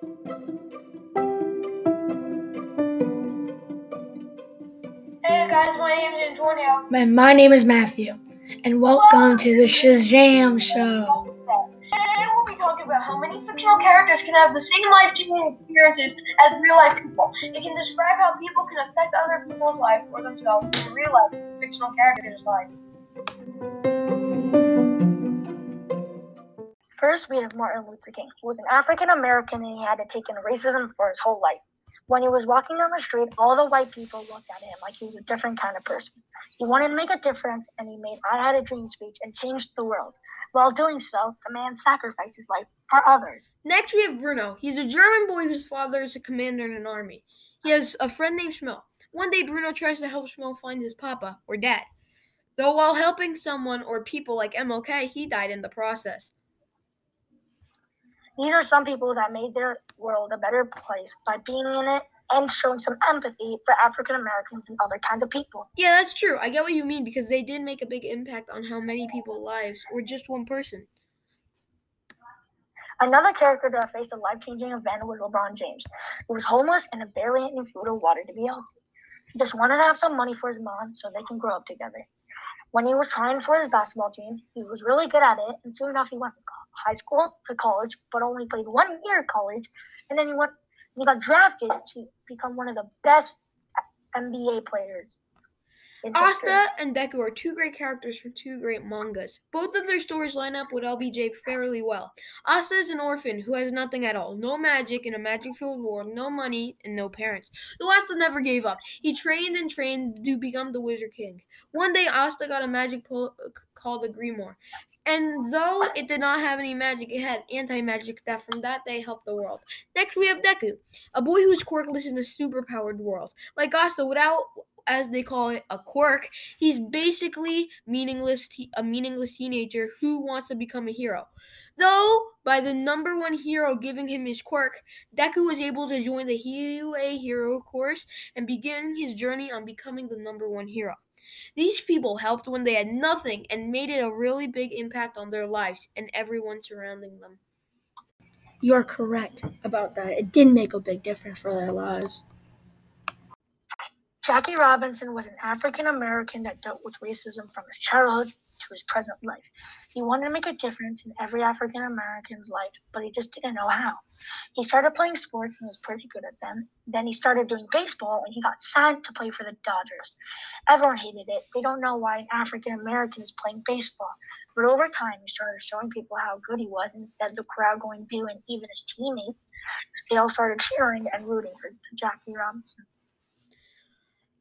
Hey guys, my name is Antonio. And my name is Matthew, and welcome to the Shazam Show. Today we'll be talking about how many fictional characters can have the same life-changing experiences as real-life people. It can describe how people can affect other people's lives or themselves in real life fictional characters' lives. First, we have Martin Luther King, who was an African American and he had to take in racism for his whole life. When he was walking down the street, all the white people looked at him like he was a different kind of person. He wanted to make a difference and he made I Had a Dream speech and changed the world. While doing so, the man sacrificed his life for others. Next, we have Bruno. He's a German boy whose father is a commander in an army. He has a friend named Schmel. One day, Bruno tries to help Schmel find his papa or dad. Though while helping someone or people like MLK, he died in the process. These are some people that made their world a better place by being in it and showing some empathy for African Americans and other kinds of people. Yeah, that's true. I get what you mean because they did make a big impact on how many people's lives or just one person. Another character that faced a life changing event was LeBron James. He was homeless and barely any food or water to be healthy. He just wanted to have some money for his mom so they can grow up together. When he was trying for his basketball team, he was really good at it, and soon enough he went from high school to college, but only played one year of college, and then he went he got drafted to become one of the best NBA players. Asta and Deku are two great characters from two great mangas. Both of their stories line up with LBJ fairly well. Asta is an orphan who has nothing at all no magic in a magic filled world, no money, and no parents. Though Asta never gave up. He trained and trained to become the Wizard King. One day, Asta got a magic pull called the Grimoire. And though it did not have any magic, it had anti magic that from that day helped the world. Next, we have Deku, a boy who's quirkless in a superpowered world. Like Asta, without as they call it, a quirk. He's basically meaningless, te- a meaningless teenager who wants to become a hero. Though, by the number one hero giving him his quirk, Deku was able to join the UA Hero course and begin his journey on becoming the number one hero. These people helped when they had nothing and made it a really big impact on their lives and everyone surrounding them. You're correct about that. It did make a big difference for their lives. Jackie Robinson was an African American that dealt with racism from his childhood to his present life. He wanted to make a difference in every African American's life, but he just didn't know how. He started playing sports and was pretty good at them. Then he started doing baseball and he got signed to play for the Dodgers. Everyone hated it. They don't know why an African American is playing baseball. But over time, he started showing people how good he was instead of the crowd going boo and even his teammates. They all started cheering and rooting for Jackie Robinson.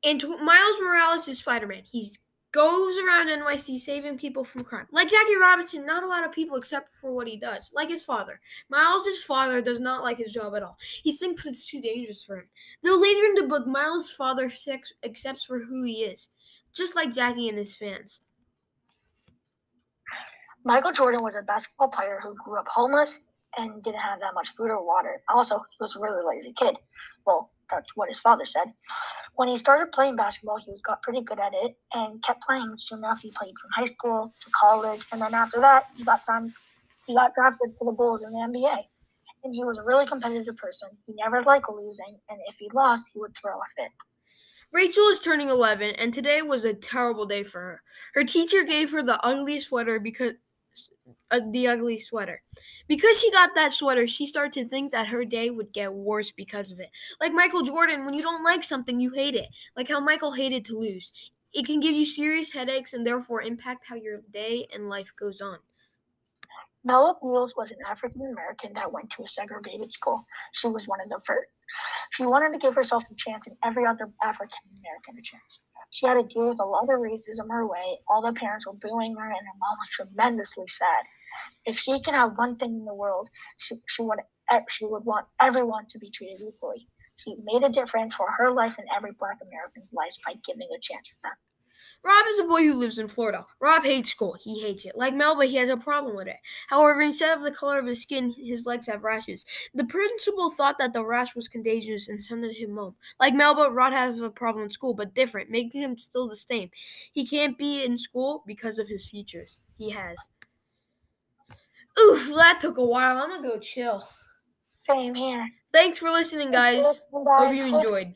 And Miles Morales is Spider Man. He goes around NYC saving people from crime. Like Jackie Robinson, not a lot of people accept for what he does. Like his father. Miles' father does not like his job at all. He thinks it's too dangerous for him. Though later in the book, Miles' father accepts for who he is, just like Jackie and his fans. Michael Jordan was a basketball player who grew up homeless and didn't have that much food or water. Also, he was a really lazy kid. Well, that's what his father said. When he started playing basketball, he was got pretty good at it and kept playing. Soon enough, he played from high school to college, and then after that, he got signed. He got drafted for the Bulls in the NBA, and he was a really competitive person. He never liked losing, and if he lost, he would throw a fit. Rachel is turning 11, and today was a terrible day for her. Her teacher gave her the ugly sweater because uh, the ugly sweater. Because she got that sweater, she started to think that her day would get worse because of it. Like Michael Jordan, when you don't like something, you hate it. Like how Michael hated to lose. It can give you serious headaches and therefore impact how your day and life goes on. Melba Beals was an African American that went to a segregated school. She was one of the first. She wanted to give herself a chance and every other African American a chance. She had to deal with a lot of racism her way. All the parents were booing her, and her mom was tremendously sad. If she can have one thing in the world, she, she would eh, she would want everyone to be treated equally. She made a difference for her life and every Black American's life by giving a chance for them. Rob is a boy who lives in Florida. Rob hates school. He hates it. Like Melba, he has a problem with it. However, instead of the color of his skin, his legs have rashes. The principal thought that the rash was contagious and sent him home. Like Melba, Rod has a problem in school, but different, making him still the same. He can't be in school because of his features. He has. Oof, that took a while. I'm gonna go chill. Same here. Thanks for listening, guys. Hope you enjoyed.